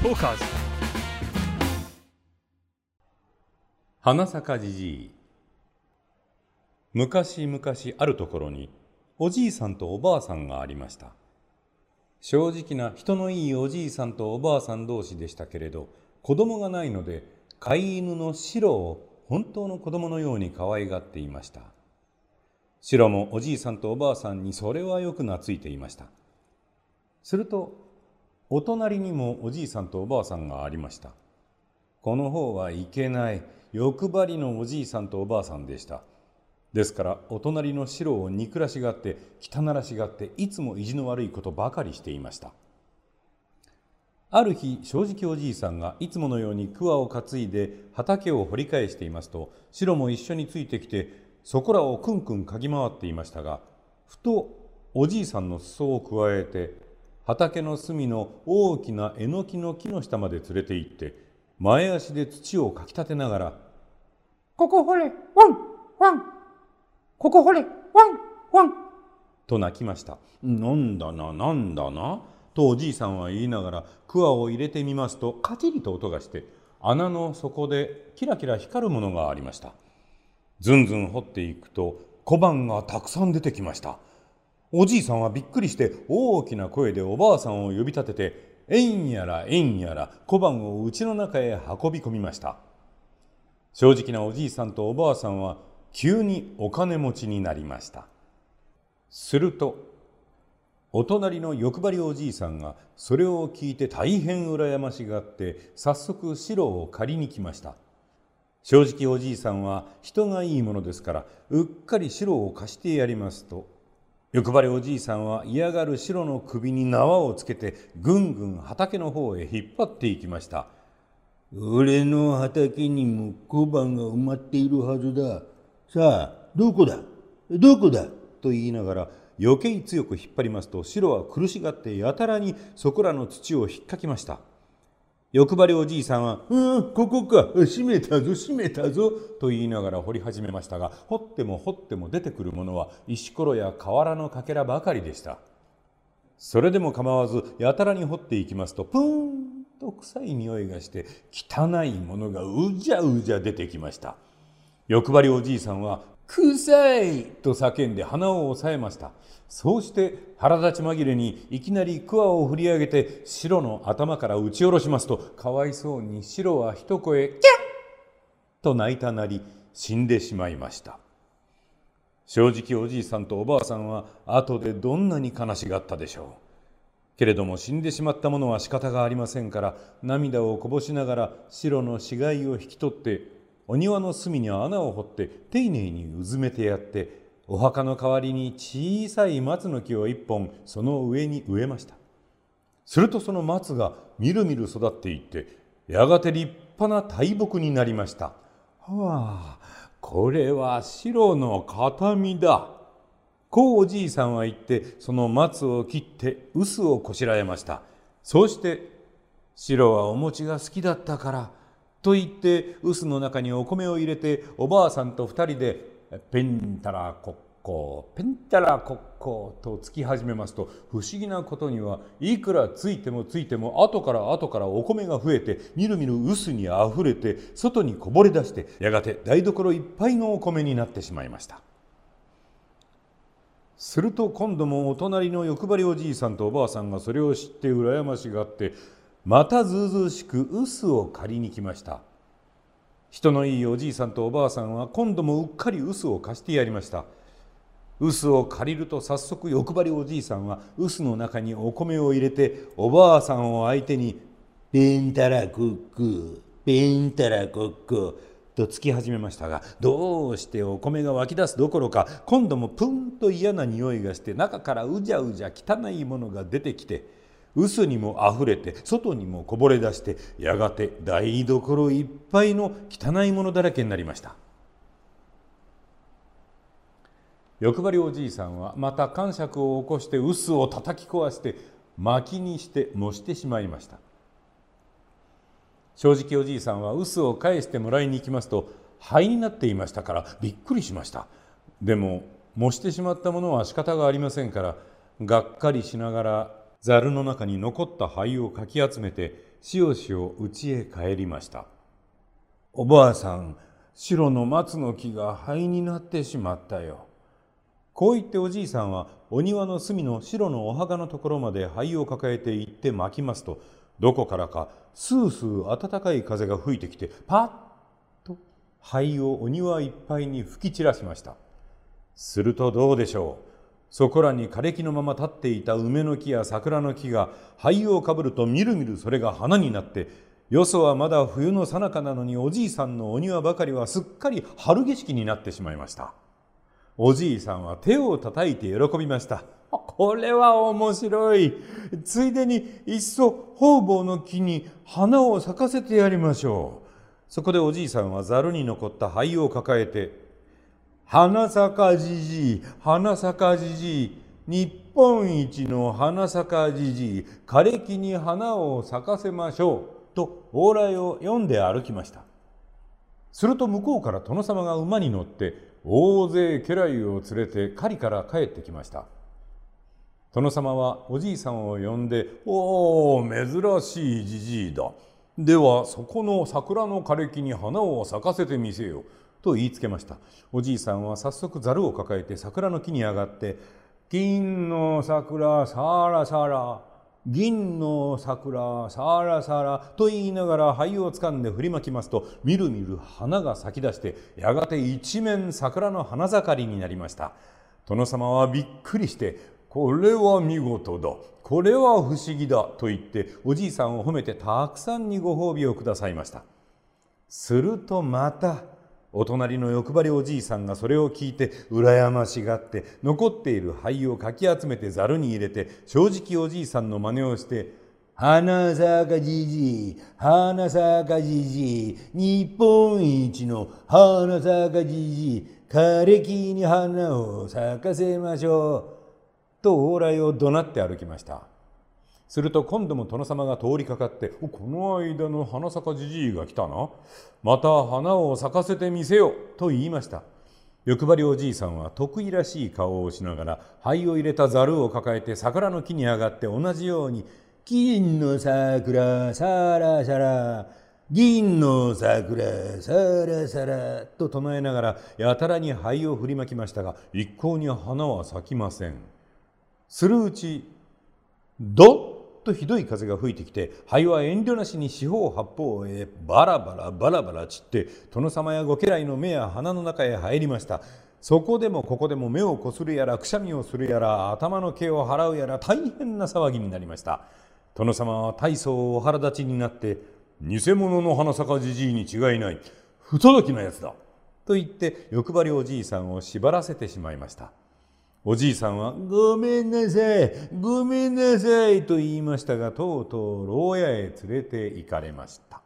トーカーズ花咲じじい。昔々あるところにおじいさんとおばあさんがありました。正直な人のいいおじいさんとおばあさん同士でしたけれど子供がないので飼い犬のシロを本当の子供のように可愛がっていました。シロもおじいさんとおばあさんにそれはよく懐いていました。するとお隣にもおじいさんとおばあさんがありました。この方はいけない欲張りのおじいさんとおばあさんでした。ですからお隣の白を憎らしがって汚らしがっていつも意地の悪いことばかりしていました。ある日正直おじいさんがいつものように桑を担いで畑を掘り返していますと白も一緒についてきてそこらをくんくん嗅ぎ回っていましたがふとおじいさんの裾をくわえて畑の隅の大きなえのきの木の下まで連れて行って前足で土をかきたてながら「ここ掘れワンワン。ここ掘れワンワン」と泣きました「なんだななんだな」とおじいさんは言いながら桑を入れてみますとカチリと音がして穴の底でキラキラ光るものがありました。ずんずん掘っていくと小判がたくさん出てきましたおじいさんはびっくりして大きな声でおばあさんを呼び立ててえんやらえんやら小判を家の中へ運び込みました。正直なおじいさんとおばあさんは急にお金持ちになりました。するとお隣の欲張りおじいさんがそれを聞いて大変羨ましがって早速白を借りに来ました。正直おじいさんは人がいいものですからうっかり白を貸してやりますと欲張りおじいさんは嫌がる白の首に縄をつけてぐんぐん畑の方へ引っ張っていきました。俺の畑にも小判が埋まっているはずだ。さあどこだ？どこだ？と言いながら余計強く引っ張りますと白は苦しがってやたらにそこらの土を引っかきました。欲張りおじいさんは「うん。ここか。閉めたぞ閉めたぞ」と言いながら掘り始めましたが掘っても掘っても出てくるものは石ころや瓦のかけらばかりでした。それでも構わずやたらに掘っていきますとプーンと臭い匂いがして汚いものがうじゃうじゃ出てきました。欲張りおじいさんは「臭い!」と叫んで鼻を押さえましたそうして腹立ち紛れにいきなり桑を振り上げて白の頭から打ち下ろしますとかわいそうに白は一声「キャッ!」と泣いたなり死んでしまいました正直おじいさんとおばあさんは後でどんなに悲しがったでしょうけれども死んでしまったものは仕方がありませんから涙をこぼしながら白の死骸を引き取ってお庭の隅に穴を掘って丁寧にうずめてやってお墓の代わりに小さい松の木を一本その上に植えました。するとその松がみるみる育っていってやがて立派な大木になりました。はあこれは白の形見だ。こうおじいさんは言ってその松を切って臼をこしらえました。そうして白はお餅が好きだったからと言って臼の中にお米を入れておばあさんと二人でペンタラコッコーペンタラコッコーとつき始めますと不思議なことにはいくらついてもついても後から後からお米が増えてみるみる臼にあふれて外にこぼれ出してやがて台所いっぱいのお米になってしまいました。すると今度もお隣の欲張りおじいさんとおばあさんがそれを知って羨ましがってまたずうずうしく臼を借りに来ました。人のいいおじいさんとおばあさんは今度もうっかり臼を貸してやりました。臼を借りると早速欲張りおじいさんは臼の中にお米を入れておばあさんを相手に「ペンタラコッコペンタラコッコ」とつき始めましたがどうしてお米が湧き出すどころか今度もプンと嫌な匂いがして中からうじゃうじゃ汚いものが出てきて臼にもあふれて外にもこぼれ出してやがて台所いっぱいの汚いものだらけになりました。欲張りおじいさんはまた感触を起こして臼を叩き壊して薪にして模してしまいました。正直おじいさんは臼を返してもらいに行きますと灰になっていましたからびっくりしました。でも模してしまったものは仕方がありませんからがっかりしながらザルの中に残った灰をかき集めてしおしお家へ帰りました。おばあさん白の松の木が灰になってしまったよ。こう言っておじいさんはお庭の隅の白のお墓のところまで灰を抱えて行って巻きますとどこからかスースー暖かい風が吹いてきてパッと灰をお庭いっぱいに吹き散らしました。するとどうでしょう？そこらに枯れ木のまま立っていた梅の木や桜の木が灰をかぶるとみるみるそれが花になってよそはまだ冬の最中なのにおじいさんのお庭ばかりはすっかり春景色になってしまいました。おじいさんは手を叩いて喜びました。これは面白い。ついでにいっそ方々の木に花を咲かせてやりましょう。そこでおじいさんはざるに残った灰を抱えて花咲じじい、花咲じじい、日本一の花咲じじい、枯れ木に花を咲かせましょう、と往来を読んで歩きました。すると向こうから殿様が馬に乗って大勢家来を連れて狩りから帰ってきました。殿様はおじいさんを呼んで「おお珍しいじじいだ。ではそこの桜の枯れ木に花を咲かせてみせよ」と言いつけました。おじいさんは早速ざるを抱えて桜の木に上がって「銀の桜さらさら銀の桜さらさら」と言いながら灰をつかんで振りまきますとみるみる花が咲き出してやがて一面桜の花盛りになりました。殿様はびっくりして「これは見事だ。これは不思議だ」と言っておじいさんを褒めてたくさんにご褒美をくださいました。するとまたお隣の欲張りおじいさんがそれを聞いて羨ましがって残っている灰をかき集めてざるに入れて正直おじいさんの真似をして「花咲かじじい花咲かじじい日本一の花咲かじじい枯れ木に花を咲かせましょう」と往来を怒鳴って歩きました。すると今度も殿様が通りかかって「この間の花咲かじじいが来たな。また花を咲かせてみせよ」と言いました。欲張りおじいさんは得意らしい顔をしながら灰を入れたざるを抱えて桜の木に上がって同じように「金の桜さらさら銀の桜さらさら」と唱えながらやたらに灰を振りまきましたが一向に花は咲きません。するうちどっとひどい風が吹いてきて灰は遠慮なしに四方八方へバラバラバラバラ散って殿様やご家来の目や鼻の中へ入りました。そこでもここでも目をこするやらくしゃみをするやら頭の毛を払うやら大変な騒ぎになりました。殿様は大層お腹立ちになって偽物の花咲かじじいに違いない。不届きなやつだ。と言って欲張りおじいさんを縛らせてしまいました。おじいさんは「ごめんなさいごめんなさい」と言いましたがとうとう牢屋へ連れて行かれました。